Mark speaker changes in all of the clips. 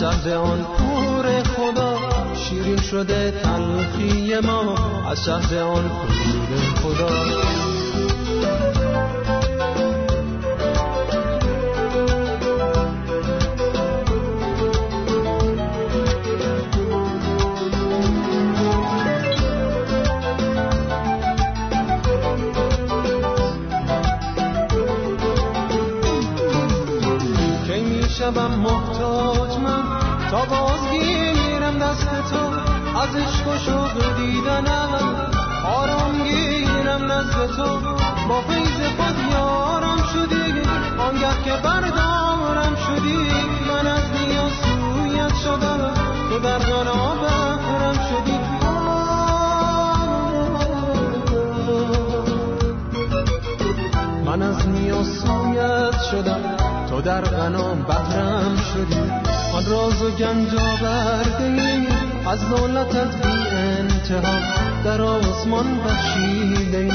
Speaker 1: شهر آن پور خدا شیرین شده تلخی ما از شهر آن پور خدا. شبم محتاج تا بازگیرم دست تو از عشق شوق دیدنم. آرام گیرم نزد تو با فیض خود یارم شدی. آنگه که بردارم شدی من از نیاز سویت شدم. تو در غنا بهرم شدی. من از نیاز سویت شدم. تو در غنام بهرم شدی. آن راز و گنج آورده از دولتت بی انتها در آسمان بخشیده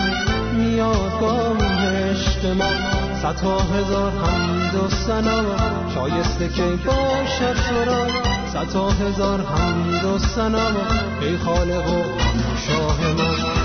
Speaker 1: میاد با اجتماع صدها هزار حمد و سنا شایسته که باشد تو را صدها هزار حمد و سنا ای خالق و شاه ما.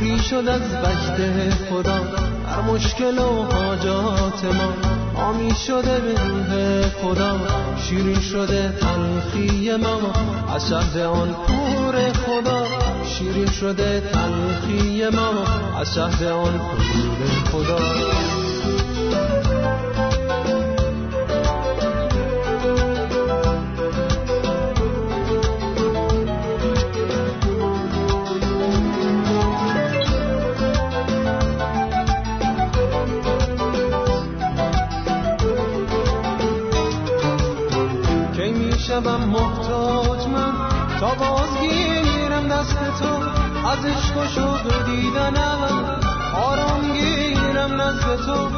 Speaker 1: شد از وجد خدا. هر مشکل و حاجات ما آمی شده به روح خدا. شیرین شده تلخی ما از شهر آن پور خدا. شیرین شده تلخی ما از شهر آن پور خدا. از عشق و دیدنم آرام گیرم نزد تو.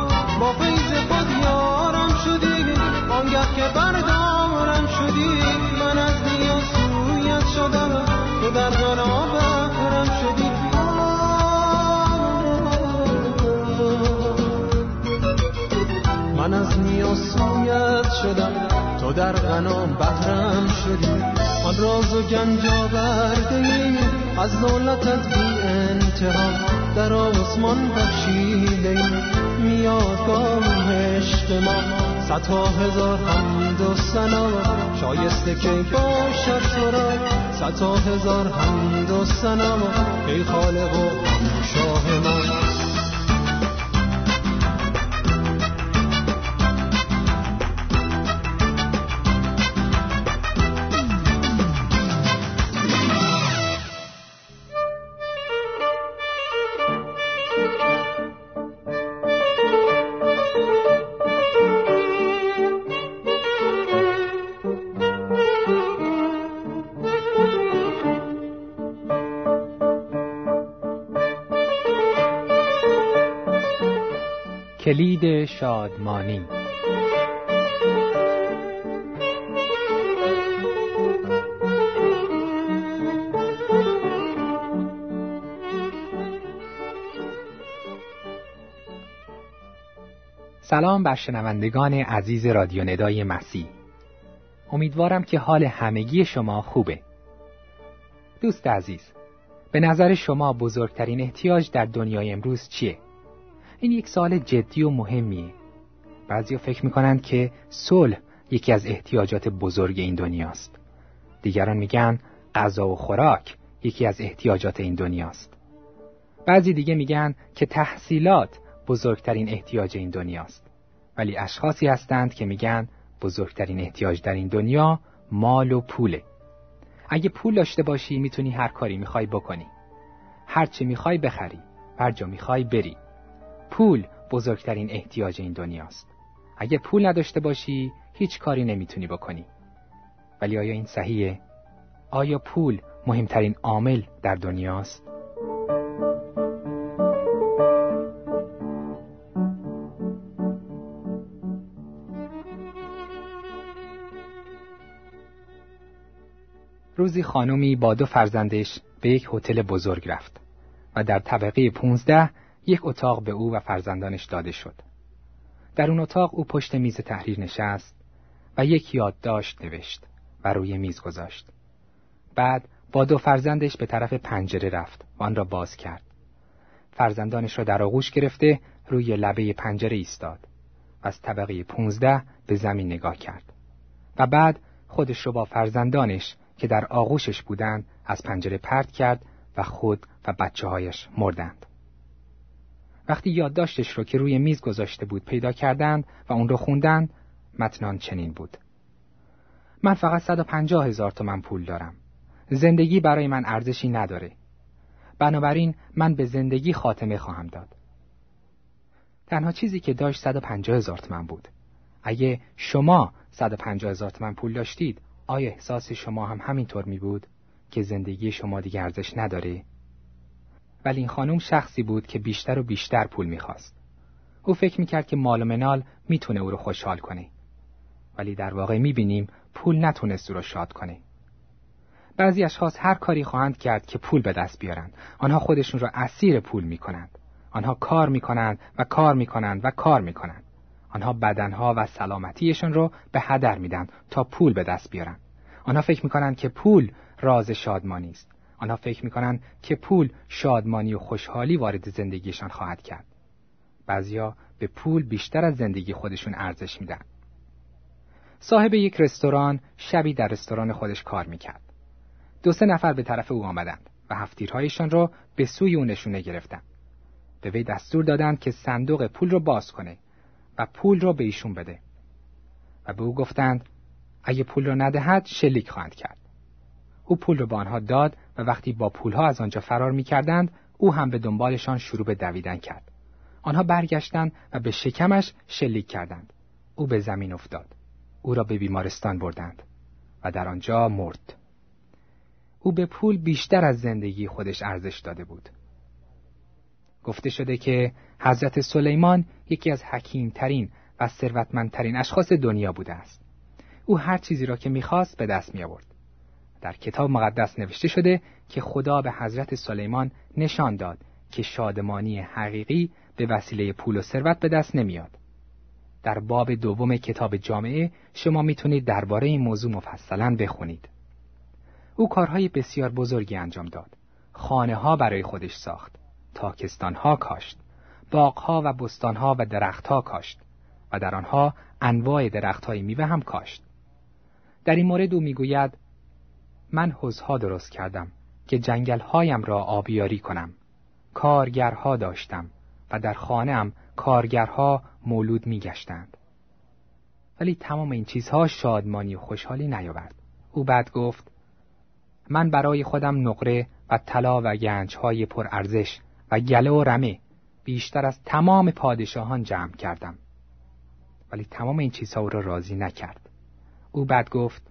Speaker 1: با فیض خود یارم شدی. آنگه که بردارم شدی من از نیاز سویت شدم. تو در غنا بهرم شدی. من از نیاز سویت شدم. تو در غنام بهرم شدی. آن راز و گنج آورده از دولتت بی انتها در آسمان بخشیده میاد گام عشق ما صدها هزار حمد و سنا شایسته که باشد تو را صدها هزار حمد و سنا ای خالق و شاه ما.
Speaker 2: کلید شادمانی. سلام بر شنوندگان عزیز رادیو ندای مسیح. امیدوارم که حال همگی شما خوبه. دوست عزیز به نظر شما بزرگترین احتیاج در دنیای امروز چیه؟ این یک سال جدی و مهمیه بعضی فکر می‌کنند که صلح یکی از احتیاجات بزرگ این دنیاست دیگران میگن غذا و خوراک یکی از احتیاجات این دنیاست. بعضی دیگه میگن که تحصیلات بزرگترین احتیاج این دنیاست. ولی اشخاصی هستند که میگن بزرگترین احتیاج در این دنیا مال و پوله. اگه پول داشته باشی می‌تونی هر کاری می‌خوای بکنی. هر چی می‌خوای بخری. هر جا می‌خوای بری. پول بزرگترین احتیاج این دنیاست. اگه پول نداشته باشی هیچ کاری نمی‌تونی بکنی. ولی آیا این صحیحه؟ آیا پول مهمترین عامل در دنیاست؟ روزی خانمی با دو فرزندش به یک هتل بزرگ رفت و در طبقه 15 یک اتاق به او و فرزندانش داده شد. در اون اتاق او پشت میز تحریر نشست و یک یادداشت نوشت و روی میز گذاشت. بعد با دو فرزندش به طرف پنجره رفت و آن را باز کرد. فرزندانش را در آغوش گرفته روی لبه پنجره ایستاد و از طبقه پونزده به زمین نگاه کرد. و بعد خودش رو با فرزندانش که در آغوشش بودند از پنجره پرت کرد و خود و بچه هایش مردند. وقتی یادداشتش رو که روی میز گذاشته بود پیدا کردند و اون رو خوندند متنان چنین بود. من فقط 150 هزار تومن پول دارم. زندگی برای من ارزشی نداره. بنابراین من به زندگی خاتمه خواهم داد. تنها چیزی که داشت 150 هزار تومن بود. اگه شما 150 هزار تومن پول داشتید آیا احساس شما هم همینطور می بود که زندگی شما دیگه ارزش نداره؟ ولی این خانم شخصی بود که بیشتر و بیشتر پول می‌خواست. او فکر می‌کرد که مال و منال می‌تونه او رو خوشحال کنه. ولی در واقع می‌بینیم پول نتونست او رو شاد کنه. بعضی اشخاص هر کاری خواهند کرد که پول به دست بیارند. آنها خودشون را اسیر پول می‌کنند. آنها کار می‌کنند و کار می‌کنند و کار می‌کنند. آنها بدنها و سلامتیشان رو به هدر میدن تا پول به دست بیارن. آنها فکر می‌کنند که پول راز شادمانی است. آنها فکر می‌کنند که پول شادمانی و خوشحالی وارد زندگیشان خواهد کرد. بعضیا به پول بیشتر از زندگی خودشون ارزش میدن. صاحب یک رستوران شبی در رستوران خودش کار می‌کرد. دو سه نفر به طرف او آمدند و هفتیرهایشان را به سوی او نشونه گرفتند. به وی دستور دادند که صندوق پول را باز کنه و پول را به ایشون بده. و به او گفتند اگه پول را ندهد شلیک خواهند کرد. او پول را به آنها داد و وقتی با پولها از آنجا فرار می کردند او هم به دنبالشان شروع به دویدن کرد. آنها برگشتند و به شکمش شلیک کردند. او به زمین افتاد. او را به بیمارستان بردند و در آنجا مرد. او به پول بیشتر از زندگی خودش ارزش داده بود. گفته شده که حضرت سلیمان یکی از حکیمترین و ثروتمندترین اشخاص دنیا بوده است. او هر چیزی را که می‌خواست به دست می آورد. در کتاب مقدس نوشته شده که خدا به حضرت سلیمان نشان داد که شادمانی حقیقی به وسیله پول و ثروت به دست نمیاد. در باب دوم کتاب جامعه شما می‌تونید درباره این موضوع مفصلا بخونید. او کارهای بسیار بزرگی انجام داد. خانه ها برای خودش ساخت. تاکستان ها کاشت. باغ ها و بستان ها و درخت ها کاشت. و در آنها انواع درخت های میوه هم کاشت. در این مورد او می‌گوید من حوزها درست کردم که جنگل هایم را آبیاری کنم. کارگرها داشتم و در خانهام کارگرها مولود میگشتند. ولی تمام این چیزها شادمانی و خوشحالی نیاورد. او بعد گفت من برای خودم نقره و طلا و گنجهای پر ارزش و گله و رمه بیشتر از تمام پادشاهان جمع کردم. ولی تمام این چیزها او را راضی نکرد. او بعد گفت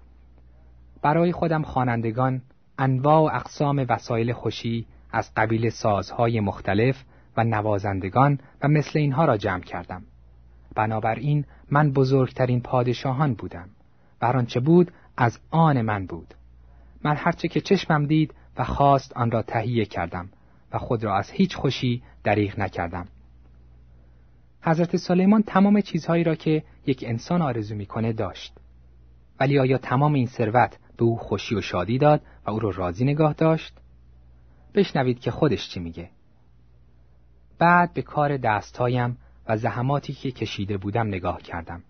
Speaker 2: برای خودم خوانندگان انواع و اقسام وسایل خوشی از قبیل سازهای مختلف و نوازندگان و مثل اینها را جمع کردم. بنابراین من بزرگترین پادشاهان بودم. و آنچه بود از آن من بود. من هرچه که چشمم دید و خواست آن را تهیه کردم و خود را از هیچ خوشی دریغ نکردم. حضرت سلیمان تمام چیزهایی را که یک انسان آرزو می‌کنه داشت. ولی آیا تمام این ثروت به او خوشی و شادی داد و او را راضی نگاه داشت؟ بشنوید که خودش چی میگه. بعد به کار دستهایم و زحماتی که کشیده بودم نگاه کردم.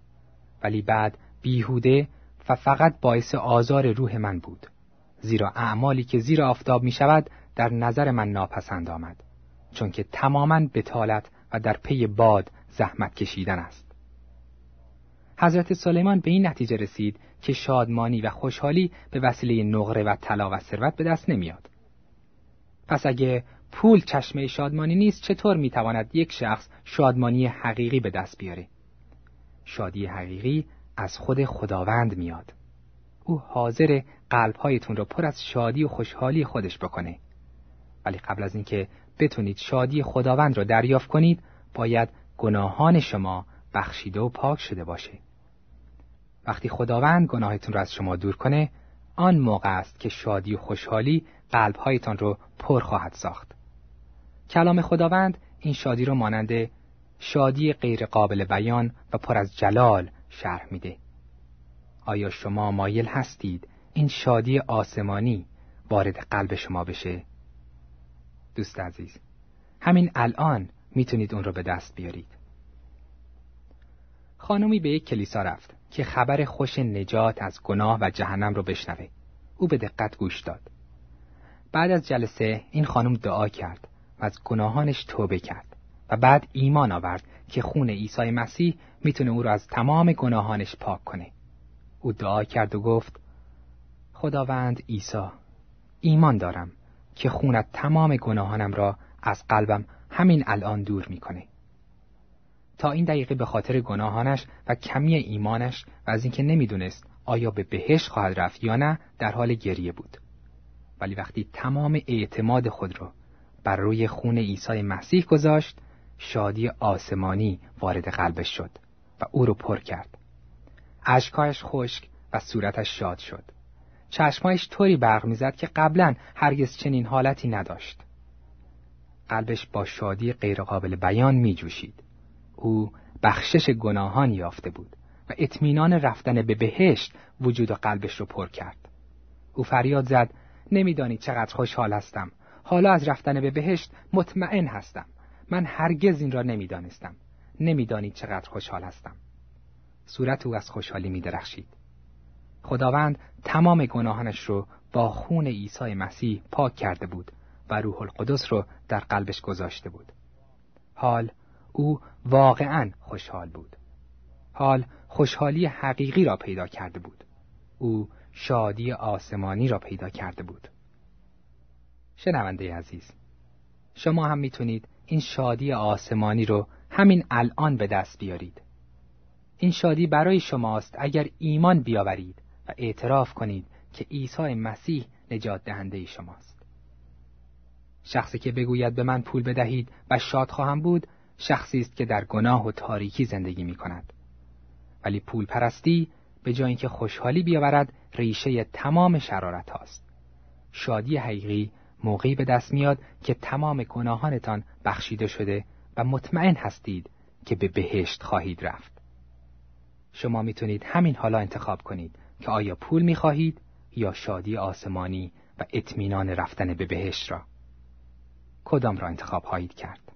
Speaker 2: ولی بعد بیهوده و فقط باعث آزار روح من بود زیرا اعمالی که زیر آفتاب می شود در نظر من ناپسند آمد چون که تماما بتالت و در پی باد زحمت کشیدن است حضرت سلیمان به این نتیجه رسید که شادمانی و خوشحالی به وسیله نقره و طلا و ثروت به دست نمیاد. پس اگه پول چشمه شادمانی نیست چطور می‌تواند یک شخص شادمانی حقیقی به دست بیاره؟ شادی حقیقی از خود خداوند میاد. او حاضر قلبهایتون را پر از شادی و خوشحالی خودش بکنه. ولی قبل از اینکه بتونید شادی خداوند را دریافت کنید باید گناهان شما بخشیده و پاک شده باشه. وقتی خداوند گناهتون را از شما دور کنه آن موقع است که شادی و خوشحالی قلبهایتان رو پر خواهد ساخت. کلام خداوند این شادی رو مانند شادی غیر قابل بیان و پر از جلال شرح میده. آیا شما مایل هستید این شادی آسمانی وارد قلب شما بشه؟ دوست عزیز همین الان می‌تونید اون رو به دست بیارید. خانمی به یک کلیسا رفت. که خبر خوش نجات از گناه و جهنم رو بشنوه. او به دقت گوش داد. بعد از جلسه این خانم دعا کرد و از گناهانش توبه کرد و بعد ایمان آورد که خون عیسی مسیح می‌تونه او را از تمام گناهانش پاک کنه. او دعا کرد و گفت خداوند عیسی ایمان دارم که خونت تمام گناهانم را از قلبم همین الان دور می‌کنه. تا این دقیقه به خاطر گناهانش و کمی ایمانش و از اینکه نمی‌دونست آیا به بهش خواهد رفت یا نه در حال گریه بود. ولی وقتی تمام اعتماد خود را بر روی خون عیسی مسیح گذاشت شادی آسمانی وارد قلبش شد و او رو پر کرد. اشکایش خشک و صورتش شاد شد. چشمایش طوری برق می‌زد که قبلا هرگز چنین حالتی نداشت. قلبش با شادی غیرقابل بیان می جوشید. او بخشش گناهان یافته بود و اطمینان رفتن به بهشت وجود و قلبش رو پر کرد. او فریاد زد نمیدانی چقدر خوشحال هستم. حالا از رفتن به بهشت مطمئن هستم. من هرگز این را نمی‌دانستم. نمیدانی چقدر خوشحال هستم. صورت او از خوشحالی می درخشید. خداوند تمام گناهانش رو با خون عیسی مسیح پاک کرده بود و روح القدس رو در قلبش گذاشته بود. حال او واقعا خوشحال بود. حال خوشحالی حقیقی را پیدا کرده بود. او شادی آسمانی را پیدا کرده بود. شنونده عزیز، شما هم می‌تونید این شادی آسمانی رو همین الان به دست بیارید. این شادی برای شماست اگر ایمان بیاورید و اعتراف کنید که عیسی مسیح نجات دهنده شماست. شخصی که بگوید به من پول بدهید و شاد خواهم بود شخصی است که در گناه و تاریکی زندگی می کند. ولی پول پرستی به جای اینکه خوشحالی بیاورد ریشه تمام شرارت هاست. شادی حقیقی موقعی به دست میاد که تمام گناهانتان بخشیده شده و مطمئن هستید که به بهشت خواهید رفت. شما می‌تونید همین حالا انتخاب کنید که آیا پول می‌خواهید یا شادی آسمانی و اطمینان رفتن به بهشت را کدام را انتخاب خواهید کرد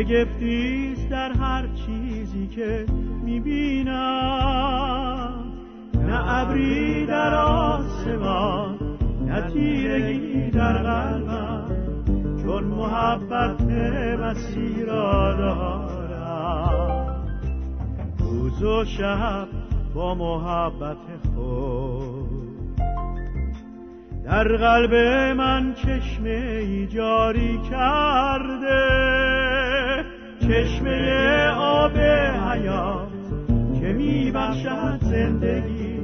Speaker 3: شگفتیست در هر چیزی که می‌بینم. نه ابری در آسمان نه تیرگی در قلبم. چون محبت مسیر را دارم. روز و شب با محبت خود در قلب من چشمه جاری کرده. چشمه آب حیات که می بخشد زندگی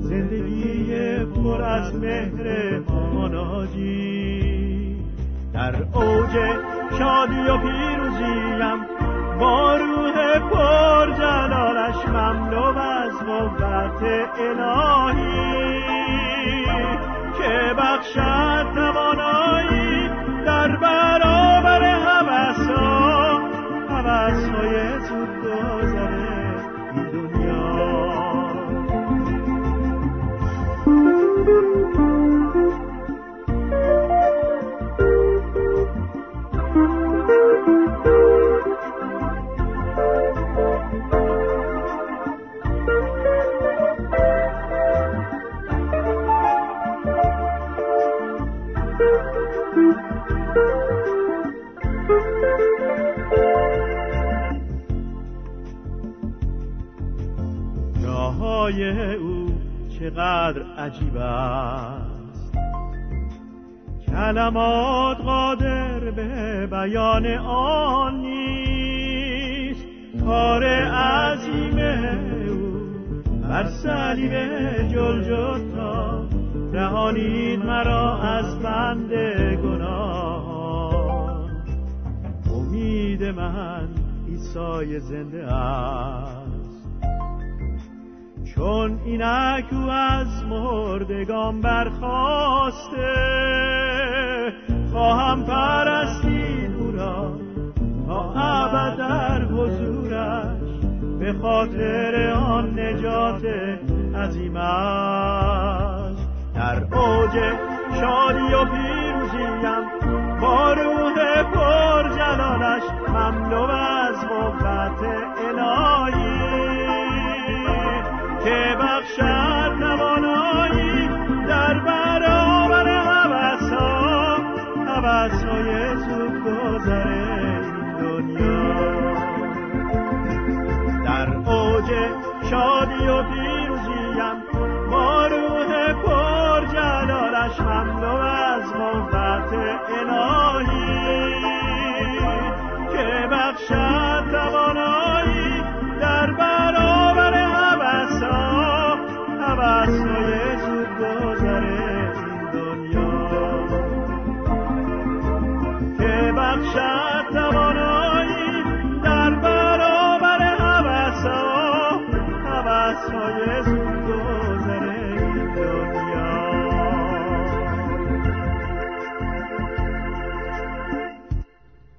Speaker 3: زندگی پر از مهر مناجی. در اوج شادی و پیروزیم با روح پر جلالش مملو از قوت الهی. که بخشد توانایی عجیب است. کلمات قادر به بیان آن نیست. کار عظیم او بر صلیب جلجتا رهانید مرا از بند گناه. امید من عیسی زنده است. چون اینک او از مردگان برخواسته خواهم پرستید او را تا ابد در حضورش به خاطر آن نجات عظیمش در اوج شادی و پیروزیم با روح پر جلالش مملو از قوت الهی. که بخشد توانایی در برابر حوثا حوثای زود گذره دنیا. در اوج شادی و پیروزیم با روح پر جلالش مملو از قوت الهی که بخشد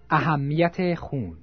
Speaker 2: اهمیت خون.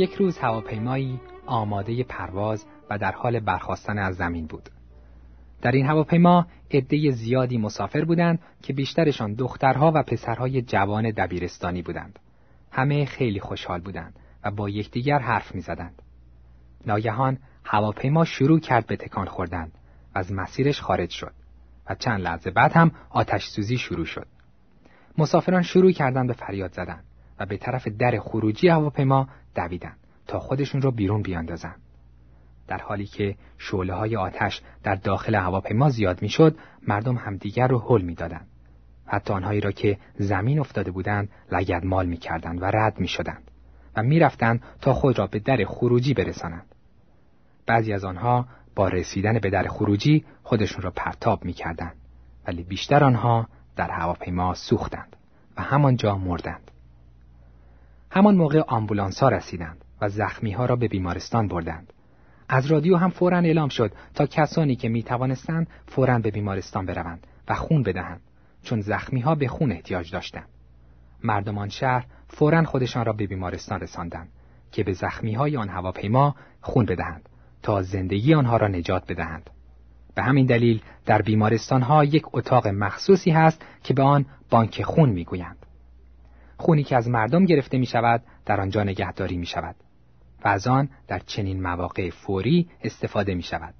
Speaker 2: یک روز هواپیمایی آماده پرواز و در حال برخواستن از زمین بود. در این هواپیما عده زیادی مسافر بودند که بیشترشان دخترها و پسرهای جوان دبیرستانی بودند. همه خیلی خوشحال بودند و با یکدیگر حرف می‌زدند. ناگهان هواپیما شروع کرد به تکان خوردن و از مسیرش خارج شد و چند لحظه بعد هم آتش سوزی شروع شد. مسافران شروع کردند به فریاد زدن و به طرف در خروجی هواپیما دویدند تا خودشون را بیرون بیاندازند. در حالی که شعله های آتش در داخل هواپیما زیاد می‌شد، مردم همدیگر رو حل می‌دادند. حتی آنهایی را که زمین افتاده بودند لگدمال می‌کردند و رد می‌شدند و می‌رفتند تا خود را به در خروجی برسانند. بعضی از آنها با رسیدن به در خروجی خودشون را پرتاب می‌کردند ولی بیشتر آنها در هواپیما سوختند و همانجا مردند. همان موقع آمبولانس ها رسیدند و زخمی ها را به بیمارستان بردند. از رادیو هم فورا اعلام شد تا کسانی که می توانستند فورا به بیمارستان بروند و خون بدهند چون زخمی ها به خون احتیاج داشتند. مردمان شهر فورا خودشان را به بیمارستان رساندند که به زخمی های آن هواپیما خون بدهند تا زندگی آنها را نجات بدهند. به همین دلیل در بیمارستان ها یک اتاق مخصوصی هست که به آن بانک خون می‌گویند. خونی که از مردم گرفته می شود در آنجا نگهداری می شود و از آن در چنین مواقع فوری استفاده می شود.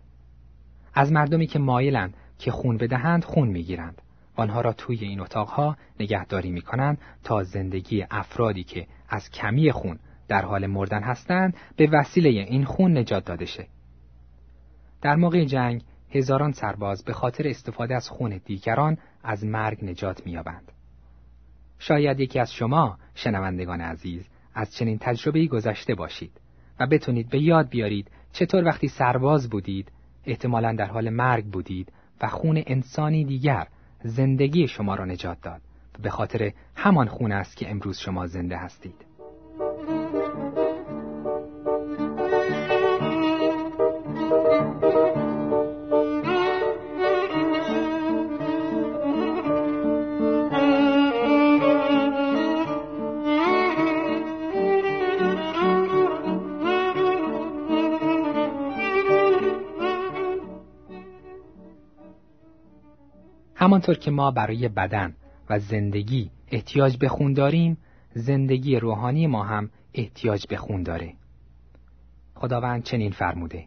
Speaker 2: از مردمی که مایلند که خون بدهند خون می گیرند آنها را توی این اتاقها نگهداری می کنند تا زندگی افرادی که از کمی خون در حال مردن هستند به وسیله این خون نجات داده شه. در موقع جنگ هزاران سرباز به خاطر استفاده از خون دیگران از مرگ نجات می‌یابند. شاید یکی از شما شنوندگان عزیز از چنین تجربه‌ای گذشته باشید و بتونید به یاد بیارید چطور وقتی سرباز بودید احتمالا در حال مرگ بودید و خون انسانی دیگر زندگی شما را نجات داد و به خاطر همان خون است که امروز شما زنده هستید. همانطور که ما برای بدن و زندگی احتیاج به خون داریم زندگی روحانی ما هم احتیاج به خون داره. خداوند چنین فرموده.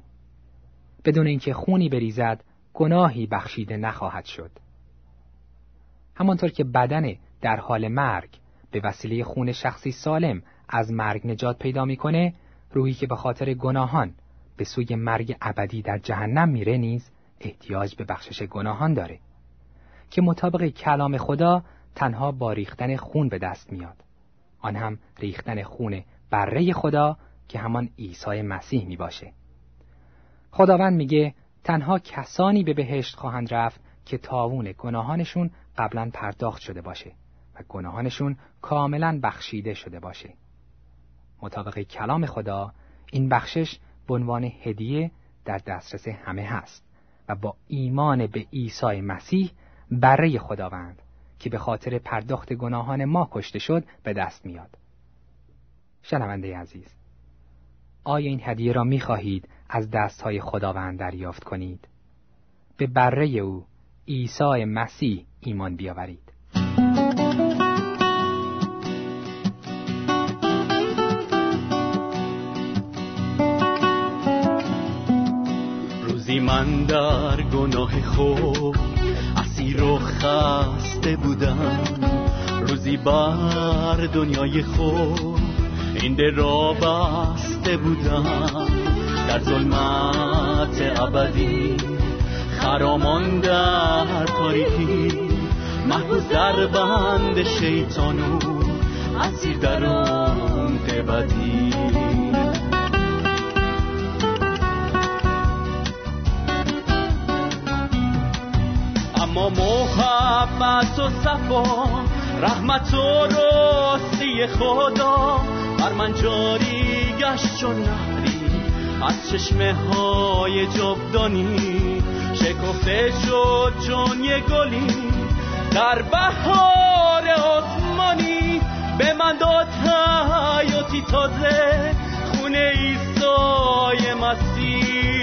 Speaker 2: بدون اینکه خونی بریزد گناهی بخشیده نخواهد شد. همانطور که بدن در حال مرگ به وسیله خون شخصی سالم از مرگ نجات پیدا می‌کنه روحی که به خاطر گناهان به سوی مرگ ابدی در جهنم میره نیز احتیاج به بخشش گناهان داره. که مطابق کلام خدا تنها با ریختن خون به دست میاد. آن هم ریختن خون بره خدا که همان عیسی مسیح می باشه خداوند میگه تنها کسانی به بهشت خواهند رفت که تاوون گناهانشون قبلا پرداخت شده باشه و گناهانشون کاملا بخشیده شده باشه. مطابق کلام خدا این بخشش به عنوان هدیه در دسترس همه هست و با ایمان به عیسی مسیح بره خداوند که به خاطر پرداخت گناهان ما کشته شد به دست میاد. شنونده عزیز آیا این هدیه را می خواهید از دستهای خداوند دریافت کنید؟ به بره او عیسی مسیح ایمان بیاورید.
Speaker 4: روزی من در گناه خود اسیر و خسته بودم. روزی بر دنیای خود این را بسته بودم. در ظلمت ابدی خرامان در تاریکی. محبوز در بند شیطانو اسیر در اون قبدی اما محبت و صفا رحمت و راستی خدا بر من جاری گشت چون نهری. از چشمه های جبدانی شکفته شد چون یه گلی. در بهار آسمانی به من داد حیاتی تازه خونه ایسای مسیح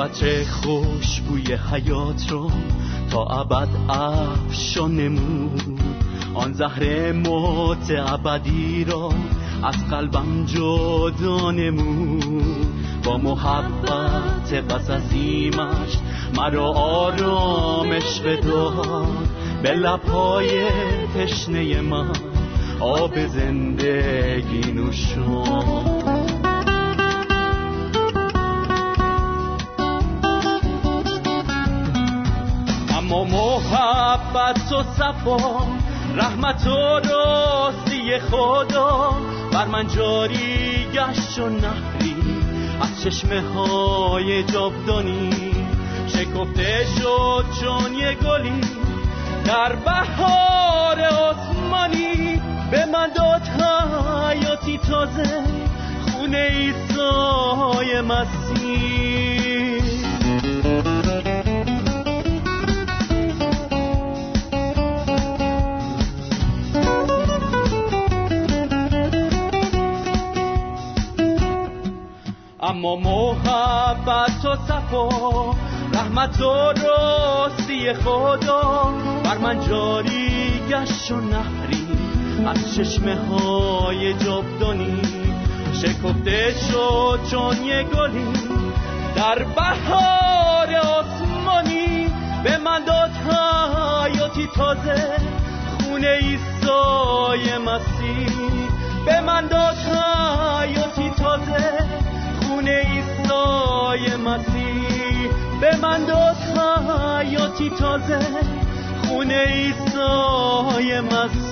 Speaker 4: عطر خوشبوی حیات رو تا ابد افشان نمود. آن زهر موت ابدی را از قلبم جدا نمود. با محبت عظیمش مرا آرامش بداد. به لبهای تشنه من آب زندگی نوشان. محبت و صفا رحمت و راستی خدا. بر من جاری گشت و نهری از چشمه های جابدانی شکفته شد چون یه گلی در بهار آسمانی. به من داد حیاتی تازه خونه ایسای مسیح. اما محبت و صفا رحمت و راستی خدا. بر من جاری گشت و نهری از چشمه های جبدانی شکفته شد چون یه گلی در بهار آسمانی. به من داد حیاتی تازه خونه ایسای مسیح. به من داد حیاتی تازه ایسای مسیح. به من داد حیاتی تازه. خونه ایسای مسیح.